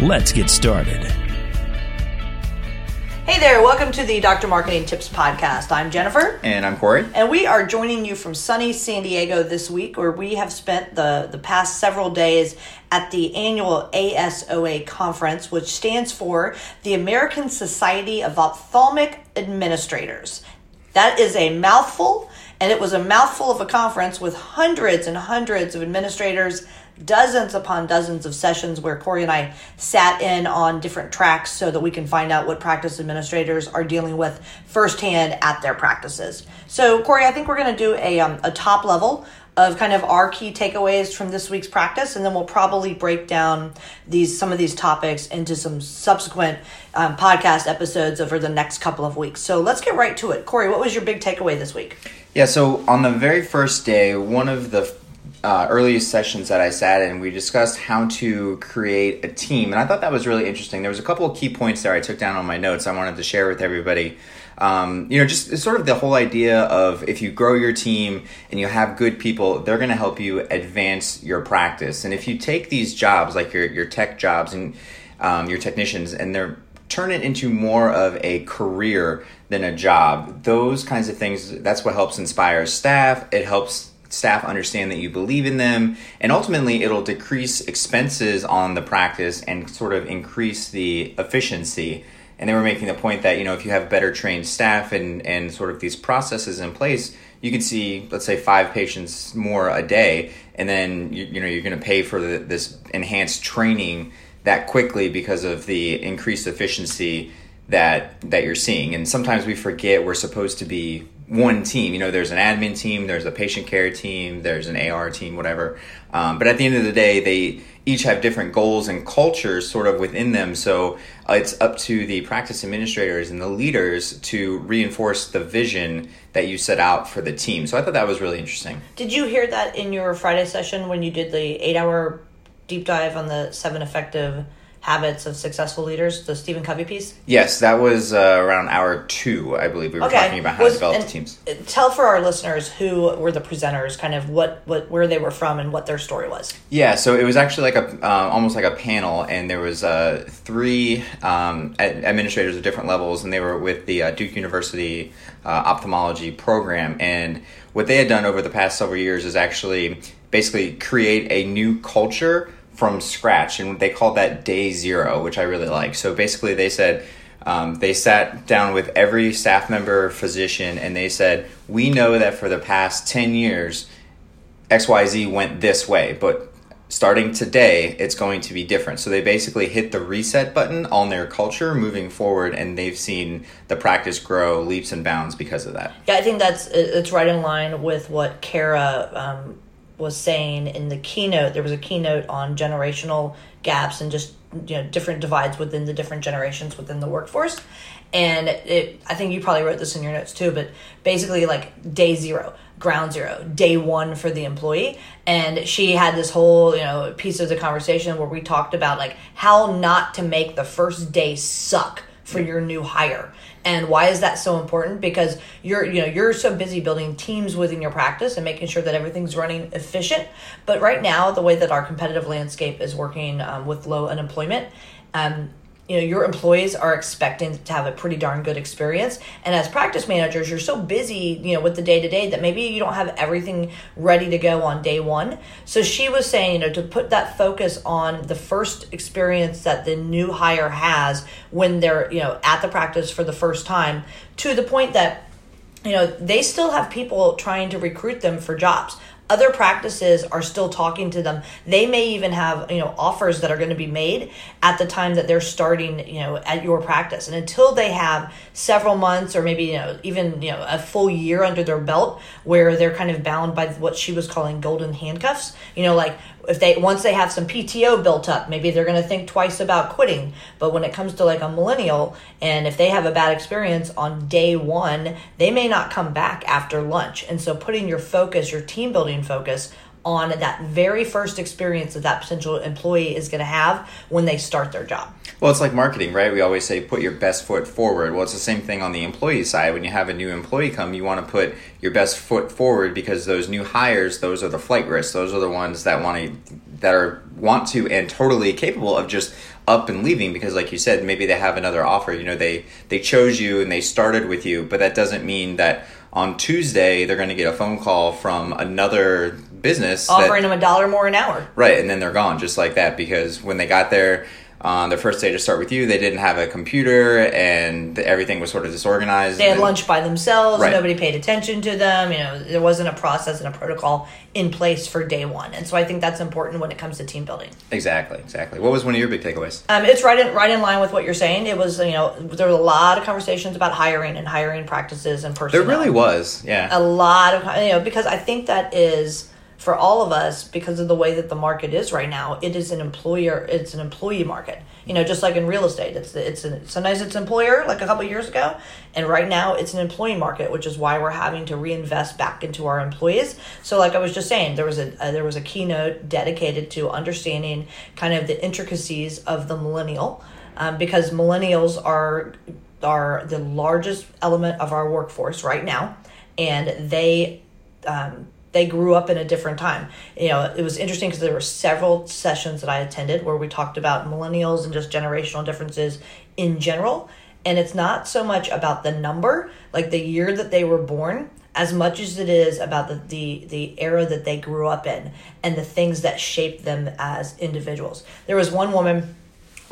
Let's get started. Hey there, welcome to the Dr. Marketing Tips Podcast. I'm Jennifer. And I'm Corey. And we are joining you from sunny San Diego this week, where we have spent the, the past several days at the annual ASOA conference, which stands for the American Society of Ophthalmic Administrators. That is a mouthful, and it was a mouthful of a conference with hundreds and hundreds of administrators dozens upon dozens of sessions where Corey and I sat in on different tracks so that we can find out what practice administrators are dealing with firsthand at their practices. So, Corey, I think we're going to do a, um, a top level of kind of our key takeaways from this week's practice, and then we'll probably break down these some of these topics into some subsequent um, podcast episodes over the next couple of weeks. So let's get right to it. Corey, what was your big takeaway this week? Yeah, so on the very first day, one of the uh, earliest sessions that I sat in, we discussed how to create a team, and I thought that was really interesting. There was a couple of key points there I took down on my notes I wanted to share with everybody. Um, you know, just sort of the whole idea of if you grow your team and you have good people, they're going to help you advance your practice. And if you take these jobs, like your your tech jobs and um, your technicians, and they're turn it into more of a career than a job. Those kinds of things, that's what helps inspire staff. It helps staff understand that you believe in them, and ultimately it'll decrease expenses on the practice and sort of increase the efficiency. And they were making the point that you know if you have better trained staff and and sort of these processes in place, you can see let's say five patients more a day, and then you, you know you're going to pay for the, this enhanced training that quickly because of the increased efficiency that that you're seeing. And sometimes we forget we're supposed to be one team. You know, there's an admin team, there's a patient care team, there's an AR team, whatever. Um, but at the end of the day, they each have different goals and cultures sort of within them. So uh, it's up to the practice administrators and the leaders to reinforce the vision that you set out for the team. So I thought that was really interesting. Did you hear that in your Friday session when you did the eight hour deep dive on the seven effective? Habits of Successful Leaders, the Stephen Covey piece? Yes, that was uh, around hour two, I believe. We were okay. talking about how was, to develop teams. Tell for our listeners who were the presenters, kind of what, what where they were from and what their story was. Yeah, so it was actually like a uh, almost like a panel, and there was uh, three um, administrators of different levels, and they were with the uh, Duke University uh, ophthalmology program. And what they had done over the past several years is actually basically create a new culture from scratch, and they called that day zero, which I really like. So basically, they said um, they sat down with every staff member, physician, and they said, "We know that for the past ten years, X Y Z went this way, but." Starting today, it's going to be different. So they basically hit the reset button on their culture moving forward, and they've seen the practice grow leaps and bounds because of that. Yeah, I think that's it's right in line with what Kara um, was saying in the keynote, there was a keynote on generational gaps and just you know different divides within the different generations within the workforce. And it, I think you probably wrote this in your notes too, but basically like day zero, ground zero, day one for the employee. And she had this whole, you know, piece of the conversation where we talked about like how not to make the first day suck for your new hire and why is that so important? Because you're you know you're so busy building teams within your practice and making sure that everything's running efficient. But right now the way that our competitive landscape is working um, with low unemployment um, you know your employees are expecting to have a pretty darn good experience. And as practice managers you're so busy you know with the day to day that maybe you don't have everything ready to go on day one. So she was saying you know to put that focus on the first experience that the new hire has when they're you know at the practice for the first time to the point that you know they still have people trying to recruit them for jobs other practices are still talking to them. They may even have you know offers that are going to be made at the time that they're starting you know at your practice. And until they have several months or maybe you know even you know a full year under their belt where they're kind of bound by what she was calling golden handcuffs you know like if they once they have some PTO built up, maybe they're going to think twice about quitting. But when it comes to like a millennial, and if they have a bad experience on day one, they may not come back after lunch. And so, putting your focus, your team building focus on that very first experience that that potential employee is going to have when they start their job. Well, it's like marketing, right? We always say put your best foot forward. Well, it's the same thing on the employee side. When you have a new employee come, you want to put your best foot forward because those new hires, those are the flight risks. Those are the ones that want to that are want to and totally capable of just up and leaving because like you said, maybe they have another offer. You know, they they chose you and they started with you, but that doesn't mean that on Tuesday they're going to get a phone call from another business offering that, them a dollar more an hour. Right, and then they're gone just like that because when they got there on their first day to start with you, they didn't have a computer and everything was sort of disorganized. They had lunch by themselves. Right. Nobody paid attention to them. You know, there wasn't a process and a protocol in place for day one. And so I think that's important when it comes to team building. Exactly, exactly. What was one of your big takeaways? Um, it's right in right in line with what you're saying. It was you know there were a lot of conversations about hiring and hiring practices and There really was, yeah. a lot of you know because I think that is for all of us because of the way that the market is right now. It is an employer. It's an employee market. You know, just like in real estate, it's it's an, sometimes it's employer like a couple years ago, and right now it's an employee market, which is why we're having to reinvest back into our employees. So, like I was just saying, there was a, a there was a keynote dedicated to understanding kind of the intricacies of the millennial, um, because millennials are are the largest element of our workforce right now, and they um, they grew up in a different time. You know, it was interesting because there were several sessions that I attended where we talked about millennials and just generational differences in general. And it's not so much about the number, like the year that they were born, as much as it is about the, the, the era that they grew up in and the things that shaped them as individuals. There was one woman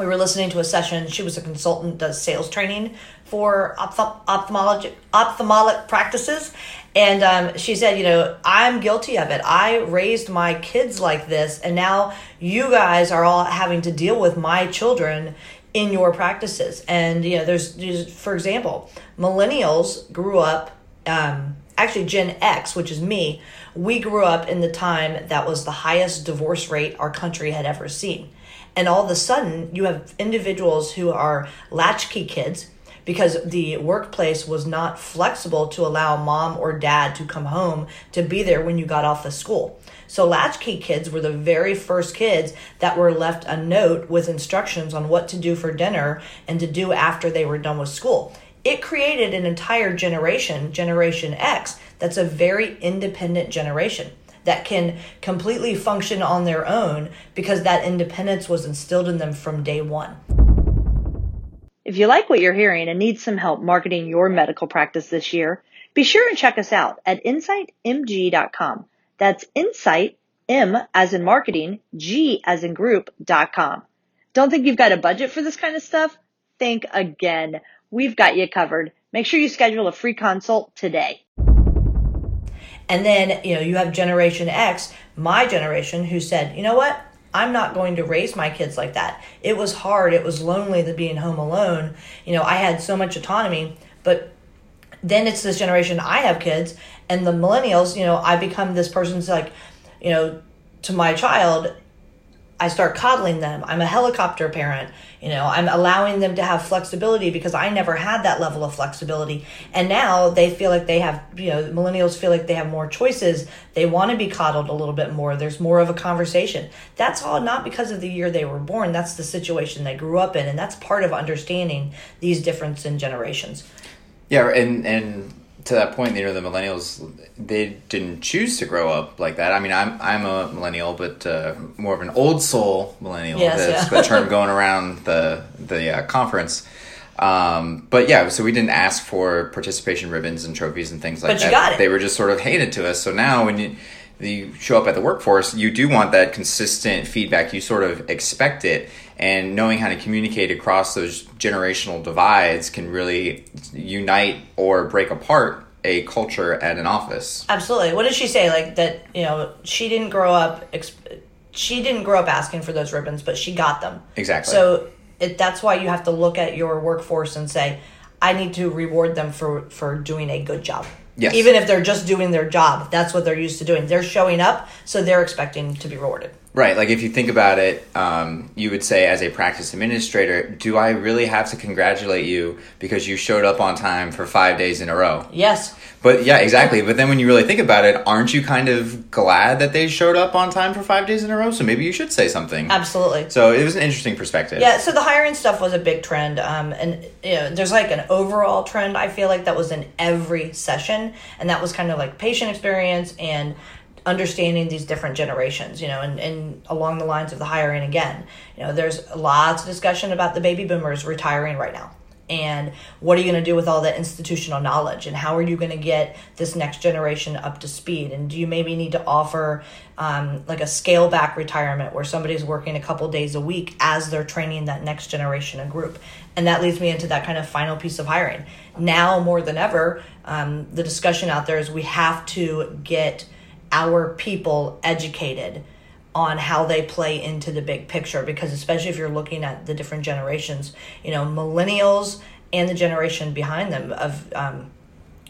we were listening to a session. She was a consultant, does sales training for ophthalm- ophthalmology, ophthalmic practices. And um, she said, you know, I'm guilty of it. I raised my kids like this, and now you guys are all having to deal with my children in your practices. And, you know, there's, there's for example, millennials grew up, um, actually, Gen X, which is me, we grew up in the time that was the highest divorce rate our country had ever seen. And all of a sudden, you have individuals who are latchkey kids because the workplace was not flexible to allow mom or dad to come home to be there when you got off the school. So latchkey kids were the very first kids that were left a note with instructions on what to do for dinner and to do after they were done with school. It created an entire generation, Generation X, that's a very independent generation that can completely function on their own because that independence was instilled in them from day one. If you like what you're hearing and need some help marketing your medical practice this year, be sure and check us out at insightmg.com. That's insight, M as in marketing, G as in group.com. Don't think you've got a budget for this kind of stuff? Think again. We've got you covered. Make sure you schedule a free consult today. And then, you know, you have Generation X, my generation, who said, you know what? I'm not going to raise my kids like that. It was hard. It was lonely to being home alone. You know, I had so much autonomy, but then it's this generation, I have kids, and the millennials, you know, I become this person's like, you know, to my child, I start coddling them. I'm a helicopter parent. You know, I'm allowing them to have flexibility because I never had that level of flexibility. And now they feel like they have, you know, millennials feel like they have more choices. They want to be coddled a little bit more. There's more of a conversation. That's all not because of the year they were born. That's the situation they grew up in. And that's part of understanding these differences in generations. Yeah, and and to that point, you know, the millennials they didn't choose to grow up like that. I mean, I'm I'm a millennial, but uh, more of an old soul millennial. Yes, That's yeah. the term going around the the uh, conference. Um, but yeah, so we didn't ask for participation ribbons and trophies and things like But you that. got it. They were just sort of handed to us. So now when you you show up at the workforce, you do want that consistent feedback. You sort of expect it, and knowing how to communicate across those generational divides can really unite or break apart a culture at an office. Absolutely. What did she say? Like that, you know, she didn't grow up. She didn't grow up asking for those ribbons, but she got them. Exactly. So it, that's why you have to look at your workforce and say, I need to reward them for for doing a good job. Yes. Even if they're just doing their job, that's what they're used to doing. They're showing up, so they're expecting to be rewarded. Right. Like if you think about it, um, you would say, as a practice administrator, do I really have to congratulate you because you showed up on time for five days in a row? Yes. But yeah, exactly. But then when you really think about it, aren't you kind of glad that they showed up on time for five days in a row? So maybe you should say something. Absolutely. So it was an interesting perspective. Yeah, so the hiring stuff was a big trend, um, and you know, there's like an overall trend. I feel like that was in every session, and that was kind of like patient experience and understanding these different generations. You know, and, and along the lines of the hiring again, you know, there's lots of discussion about the baby boomers retiring right now. And what are you going to do with all that institutional knowledge? And how are you going to get this next generation up to speed? And do you maybe need to offer um, like a scale back retirement where somebody's working a couple days a week as they're training that next generation of group? And that leads me into that kind of final piece of hiring. Now more than ever, um, the discussion out there is we have to get our people educated on how they play into the big picture. Because especially if you're looking at the different generations you know millennials and the generation behind them of um,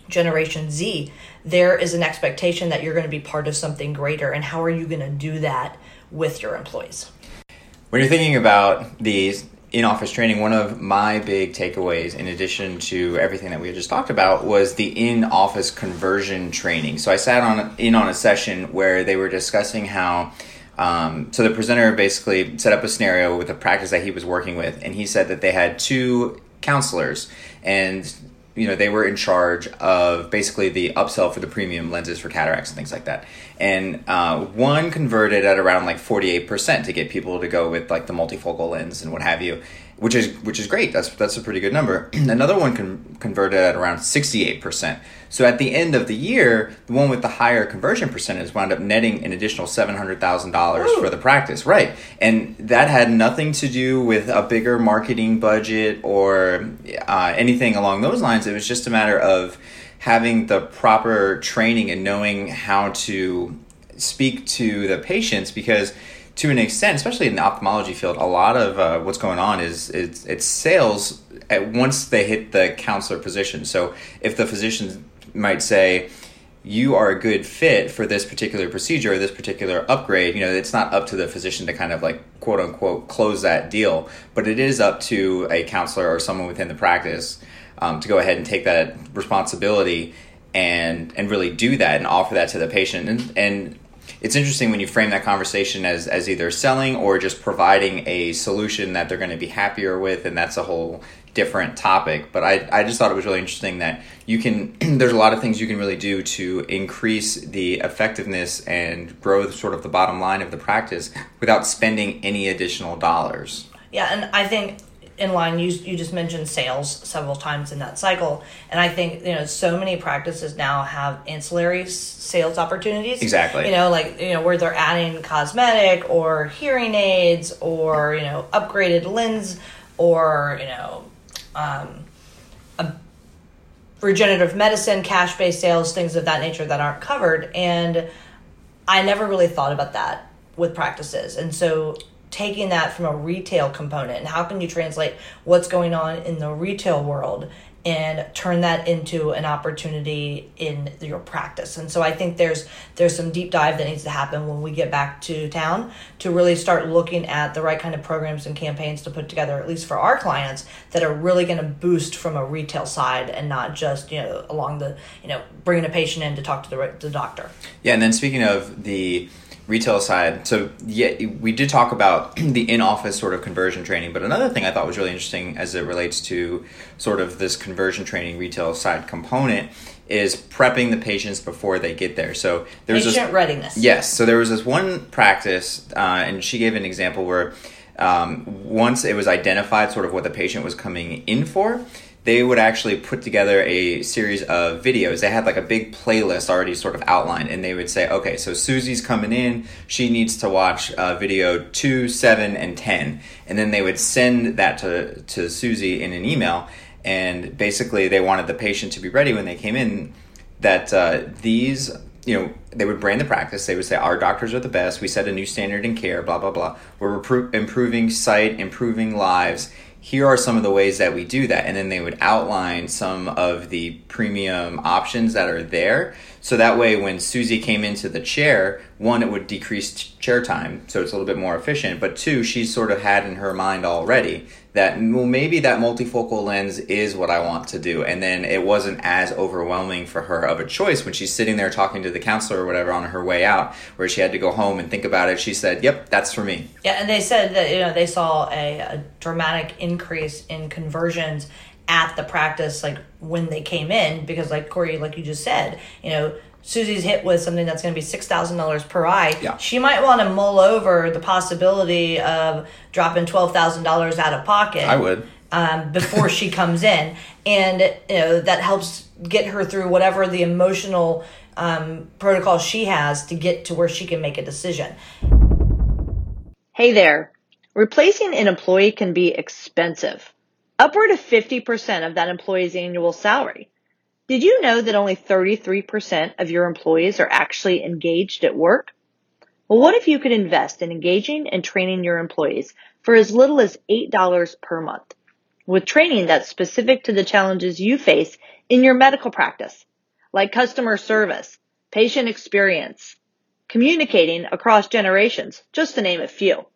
generation z there is an expectation that you're going to be part of something greater. And how are you going to do that with your employees? When you're thinking about these in-office training one of my big takeaways in addition to everything that we just talked about was the in-office conversion training. So i sat on in on a session where they were discussing how um, so the presenter basically set up a scenario with a practice that he was working with, and he said that they had two counselors, and you know they were in charge of basically the upsell for the premium lenses for cataracts and things like that. And uh, one converted at around like forty eight percent to get people to go with like the multifocal lens and what have you, which is which is great. That's that's a pretty good number. Another one con- converted at around sixty eight percent. So at the end of the year, the one with the higher conversion percentage wound up netting an additional seven hundred thousand dollars for the practice, right? And that had nothing to do with a bigger marketing budget or uh, anything along those lines. It was just a matter of having the proper training and knowing how to speak to the patients because to an extent, especially in the ophthalmology field, a lot of uh, what's going on is it's, it's sales at once they hit the counselor position. So if the physician might say, you are a good fit for this particular procedure this particular upgrade, you know, it's not up to the physician to kind of like quote unquote close that deal, but it is up to a counselor or someone within the practice um, to go ahead and take that responsibility and and really do that and offer that to the patient. And, and it's interesting when you frame that conversation as, as either selling or just providing a solution that they're going to be happier with, and that's a whole different topic. But I, I just thought it was really interesting that you can, there's a lot of things you can really do to increase the effectiveness and grow the, sort of the bottom line of the practice without spending any additional dollars. Yeah, and I think in line you you just mentioned sales several times in that cycle and i think you know so many practices now have ancillary sales opportunities exactly you know like you know where they're adding cosmetic or hearing aids or you know upgraded lens or you know um, a regenerative medicine cash based sales things of that nature that aren't covered. And i never really thought about that with practices. And so taking that from a retail component and how can you translate what's going on in the retail world and turn that into an opportunity in your practice. And so I think there's there's some deep dive that needs to happen when we get back to town to really start looking at the right kind of programs and campaigns to put together at least for our clients that are really going to boost from a retail side and not just, you know, along the, you know, bringing a patient in to talk to the the doctor. Yeah, and then speaking of the retail side, so yeah, we did talk about the in-office sort of conversion training, but another thing I thought was really interesting as it relates to sort of this conversion training retail side component is prepping the patients before they get there. So there's patient this, readiness. Yes. So there was this one practice, uh, and she gave an example where um, once it was identified sort of what the patient was coming in for they would actually put together a series of videos. They had like a big playlist already sort of outlined, and they would say, okay, so Susie's coming in. She needs to watch uh, video two, seven, and 10. And then they would send that to, to Susie in an email. And basically, they wanted the patient to be ready when they came in that uh, these you know, they would brand the practice. They would say, Our doctors are the best. We set a new standard in care, blah, blah, blah. We're improving sight, improving lives here are some of the ways that we do that. And then they would outline some of the premium options that are there. So that way when susie came into the chair one it would decrease chair time so it's a little bit more efficient. But two she sort of had in her mind already that well maybe that multifocal lens is what I want to do. And then it wasn't as overwhelming for her of a choice when she's sitting there talking to the counselor or whatever on her way out where she had to go home and think about it. She said yep that's for me. Yeah and they said that you know they saw a, a dramatic increase in conversions at the practice like when they came in because like Corey like you just said you know Susie's hit with something that's going to be six thousand dollars per eye, yeah. she might want to mull over the possibility of dropping twelve thousand dollars out of pocket. I would um, before she comes in, and you know that helps get her through whatever the emotional um, protocol she has to get to where she can make a decision. Hey there, replacing an employee can be expensive, upward of fifty percent of that employee's annual salary. Did you know that only 33% of your employees are actually engaged at work? Well, what if you could invest in engaging and training your employees for as little as $8 per month with training that's specific to the challenges you face in your medical practice, like customer service, patient experience, communicating across generations, just to name a few.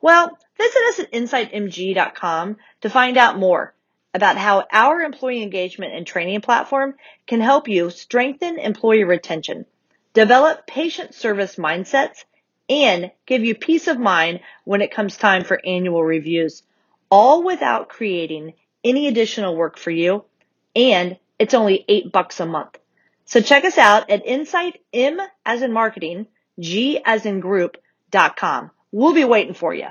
Well, visit us at insightmg.com to find out more about how our employee engagement and training platform can help you strengthen employee retention, develop patient service mindsets, and give you peace of mind when it comes time for annual reviews, all without creating any additional work for you. And it's only eight bucks a month. So check us out at Insight M as in marketing, G as in group.com. We'll be waiting for you.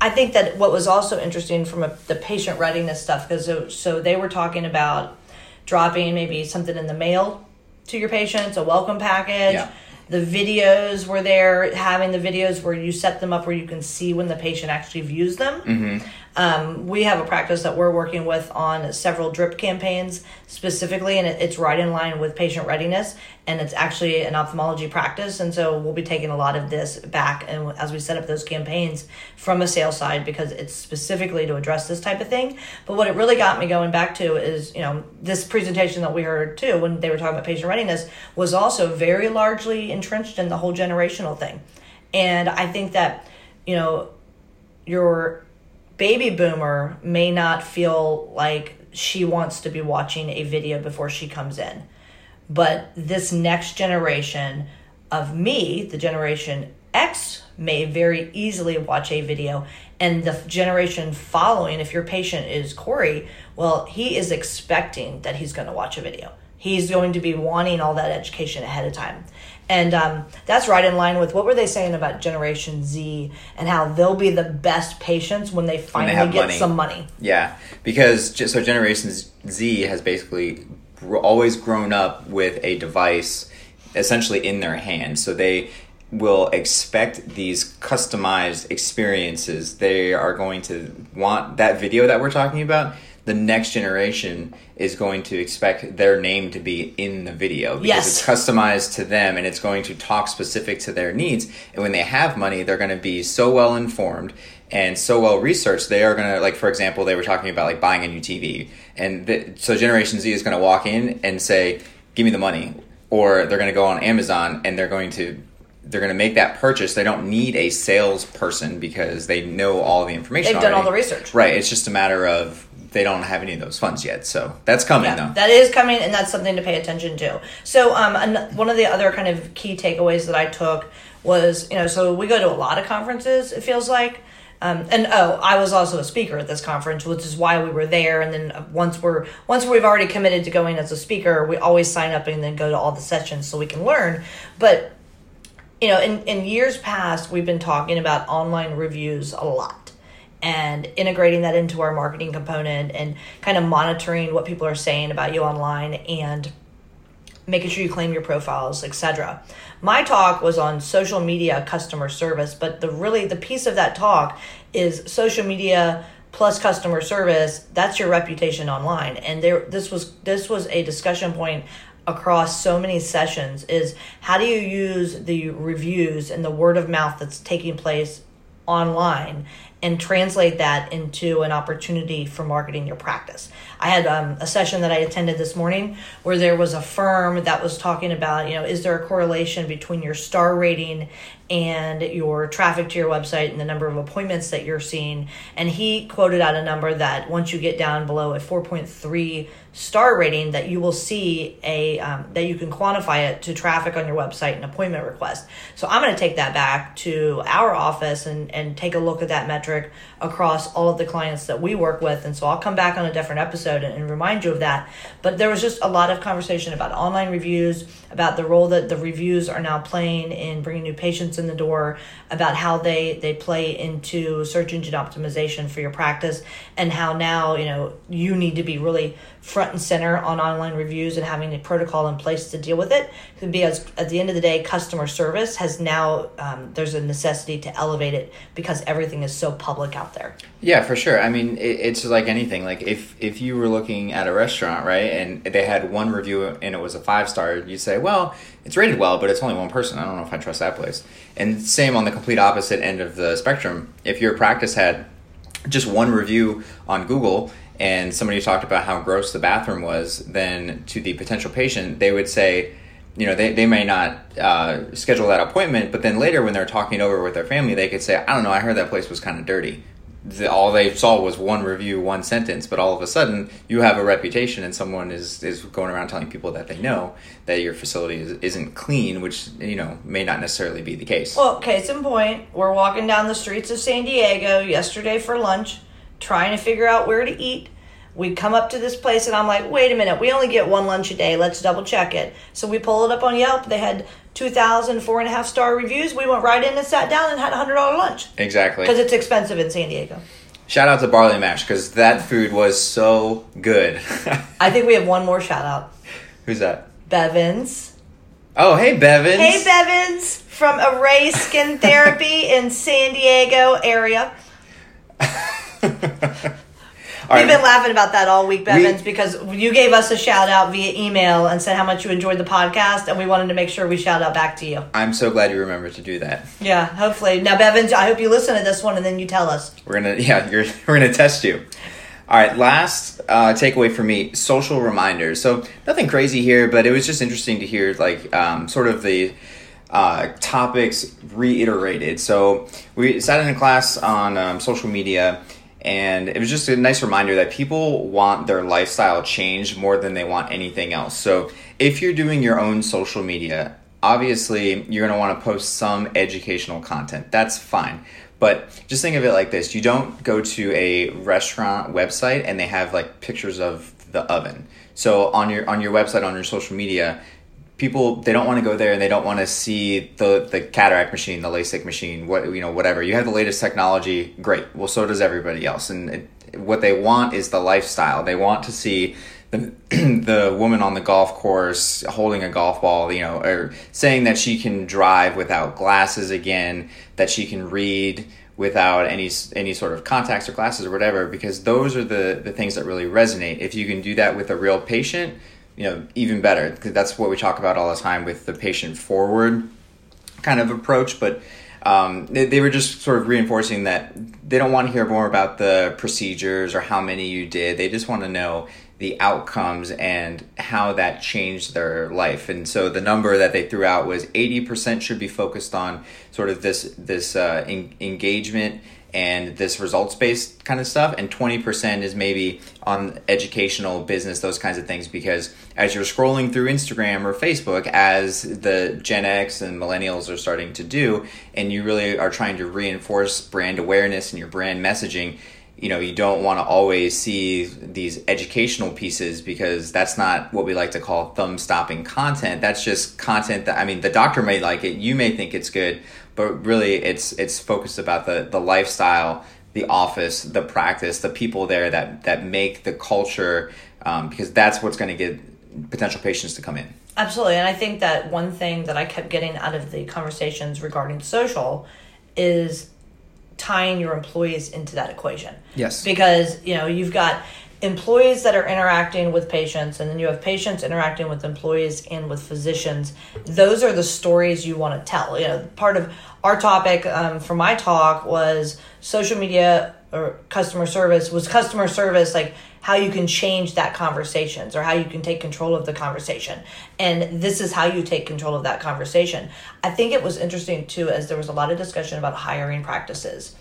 I think that what was also interesting from a, the patient readiness stuff, because so, so they were talking about dropping maybe something in the mail to your patients, a welcome package. Yeah. The videos were there, having the videos where you set them up where you can see when the patient actually views them. Mm-hmm. Um, we have a practice that we're working with on several drip campaigns specifically, and it, it's right in line with patient readiness. And it's actually an ophthalmology practice, and so we'll be taking a lot of this back and as we set up those campaigns from a sales side because it's specifically to address this type of thing. But what it really got me going back to is you know this presentation that we heard too when they were talking about patient readiness was also very largely entrenched in the whole generational thing, and I think that you know your baby boomer may not feel like she wants to be watching a video before she comes in. But this next generation of me, the generation X, may very easily watch a video. And the generation following, if your patient is Corey, well, he is expecting that he's going to watch a video. He's going to be wanting all that education ahead of time. And um, that's right in line with what were they saying about Generation Z and how they'll be the best patients when they finally when they get money. some money. Yeah, because so Generation Z has basically always grown up with a device essentially in their hand. So they will expect these customized experiences. They are going to want that video that we're talking about the next generation is going to expect their name to be in the video because yes. it's customized to them and it's going to talk specific to their needs. And when they have money, they're going to be so well informed and so well researched. They are going to, like, for example, they were talking about like buying a new TV. And so Generation Z is going to walk in and say, give me the money. Or they're going to go on Amazon and they're going to they're going to make that purchase. They don't need a salesperson because they know all the information. They've already. done all the research. Right. It's just a matter of they don't have any of those funds yet. So that's coming Yeah, though. that is coming, and that's something to pay attention to. So, um, an- one of the other kind of key takeaways that I took was, you know, so we go to a lot of conferences. It feels like. Um, and oh, I was also a speaker at this conference, which is why we were there. And then once we're once we've already committed to going as a speaker, we always sign up and then go to all the sessions so we can learn. But you know, in, in years past, we've been talking about online reviews a lot and integrating that into our marketing component and kind of monitoring what people are saying about you online and making sure you claim your profiles, etc. My talk was on social media customer service, but the really the piece of that talk is social media plus customer service. That's your reputation online, and there this was this was a discussion point across so many sessions is how do you use the reviews and the word of mouth that's taking place online and translate that into an opportunity for marketing your practice. I had um, a session that I attended this morning where there was a firm that was talking about, you know, is there a correlation between your star rating and your traffic to your website and the number of appointments that you're seeing? And he quoted out a number that once you get down below a 4.3 star rating that you will see a um, that you can quantify it to traffic on your website and appointment request. So i'm going to take that back to our office and and take a look at that metric across all of the clients that we work with. And so i'll come back on a different episode and, and remind you of that. But there was just a lot of conversation about online reviews about the role that the reviews are now playing in bringing new patients in the door about how they they play into search engine optimization for your practice and how now you know you need to be really front and center on online reviews and having a protocol in place to deal with it because at the end of the day customer service has now um, there's a necessity to elevate it because everything is so public out there Yeah, for sure. I mean, it, it's like anything. Like if if you were looking at a restaurant, right, and they had one review and it was a five star, you'd say, well, it's rated well, but it's only one person. I don't know if I trust that place. And same on the complete opposite end of the spectrum. If your practice had just one review on Google and somebody talked about how gross the bathroom was, then to the potential patient, they would say, you know, they, they may not uh, schedule that appointment, but then later when they're talking over with their family, they could say, I don't know, I heard that place was kind of dirty. The, all they saw was one review, one sentence, but all of a sudden you have a reputation and someone is, is going around telling people that they know that your facility is, isn't clean, which, you know, may not necessarily be the case. Well, case in point, we're walking down the streets of San Diego yesterday for lunch, trying to figure out where to eat. We come up to this place, and I'm like, wait a minute, we only get one lunch a day. Let's double check it. So we pull it up on Yelp. They had 2,000, four and a half star reviews. We went right in and sat down and had a $100 lunch exactly. because it's expensive in San Diego. Shout out to Barley Mash because that food was so good. I think we have one more shout out Who's that? Bevins. Oh, hey, Bevins. Hey, Bevins from Array Skin Therapy in San Diego area. We've right. been laughing about that all week, Bevins, We- because you gave us a shout out via email and said how much you enjoyed the podcast, and we wanted to make sure we shout out back to you. I'm so glad you remembered to do that. Yeah, hopefully. Now, Bevins, I hope you listen to this one and then you tell us. We're gonna, yeah, you're, we're gonna test you. All right, last uh, takeaway for me: social reminders. So nothing crazy here, but it was just interesting to hear, like, um, sort of the uh, topics reiterated. So we sat in a class on um, social media, and it was just a nice reminder that people want their lifestyle changed more than they want anything else. So if you're doing your own social media, obviously you're going to want to post some educational content. That's fine. But just think of it like this you don't go to a restaurant website and they have like pictures of the oven. So on your on your website on your social media, people they don't want to go there and they don't want to see the the cataract machine, the LASIK machine, what you know, whatever. You have the latest technology, great. Well, so does everybody else. And it, what they want is the lifestyle. They want to see the the woman on the golf course holding a golf ball, you know, or saying that she can drive without glasses again, that she can read without any any sort of contacts or glasses or whatever because those are the the things that really resonate. If you can do that with a real patient, you know, even better because that's what we talk about all the time with the patient forward kind of approach, but um, they, they were just sort of reinforcing that they don't want to hear more about the procedures or how many you did. They just want to know the outcomes and how that changed their life. And so the number that they threw out was 80% should be focused on sort of this this uh, en- engagement and this results based kind of stuff and 20% is maybe on educational business those kinds of things because as you're scrolling through Instagram or Facebook as the Gen X and millennials are starting to do and you really are trying to reinforce brand awareness and your brand messaging you know you don't want to always see these educational pieces because that's not what we like to call thumb stopping content. That's just content that i mean the doctor may like it you may think it's good but really it's it's focused about the the lifestyle the office the practice the people there that that make the culture um, because that's what's going to get potential patients to come in Absolutely. And I think that one thing that I kept getting out of the conversations regarding social is tying your employees into that equation. Yes. Because, you know, you've got employees that are interacting with patients, and then you have patients interacting with employees and with physicians. Those are the stories you want to tell. You know, part of our topic um, for my talk was social media or customer service was customer service like how you can change that conversations or how you can take control of the conversation and this is how you take control of that conversation i think it was interesting too as there was a lot of discussion about hiring practices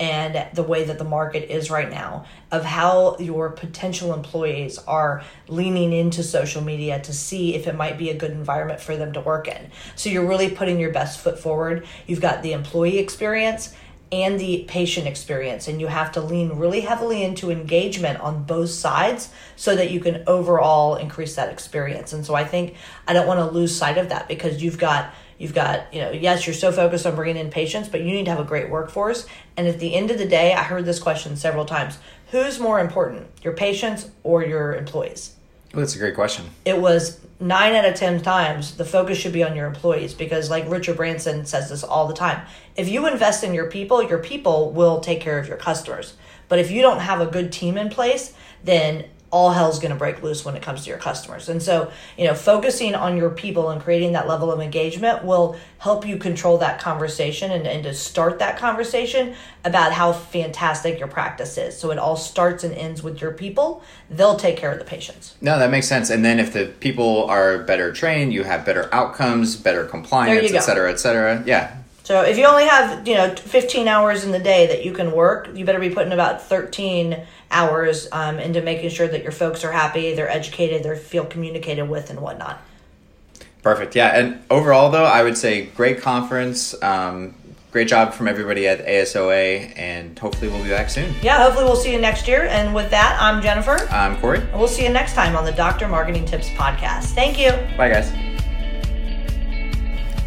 and the way that the market is right now of how your potential employees are leaning into social media to see if it might be a good environment for them to work in. So you're really putting your best foot forward. You've got the employee experience and the patient experience and you have to lean really heavily into engagement on both sides so that you can overall increase that experience. And so I think I don't want to lose sight of that because you've got You've got, you know, yes, you're so focused on bringing in patients, but you need to have a great workforce. And at the end of the day, I heard this question several times who's more important, your patients or your employees? Well, that's a great question. It was nine out of 10 times the focus should be on your employees because, like Richard Branson says this all the time if you invest in your people, your people will take care of your customers. But if you don't have a good team in place, then all hell's going to break loose when it comes to your customers. And so, you know, focusing on your people and creating that level of engagement will help you control that conversation and, and to start that conversation about how fantastic your practice is. So it all starts and ends with your people. They'll take care of the patients. No, that makes sense. And then if the people are better trained, you have better outcomes, better compliance, et cetera, et cetera. Yeah, so if you only have, you know, 15 hours in the day that you can work, you better be putting about 13 hours um, into making sure that your folks are happy, they're educated, they feel communicated with, and whatnot. Perfect. Yeah. And overall, though, I would say great conference. Um, great job from everybody at ASOA, and hopefully we'll be back soon. Yeah, hopefully we'll see you next year. And with that, I'm Jennifer. I'm Corey. And we'll see you next time on the Doctor Marketing Tips podcast. Thank you. Bye, guys.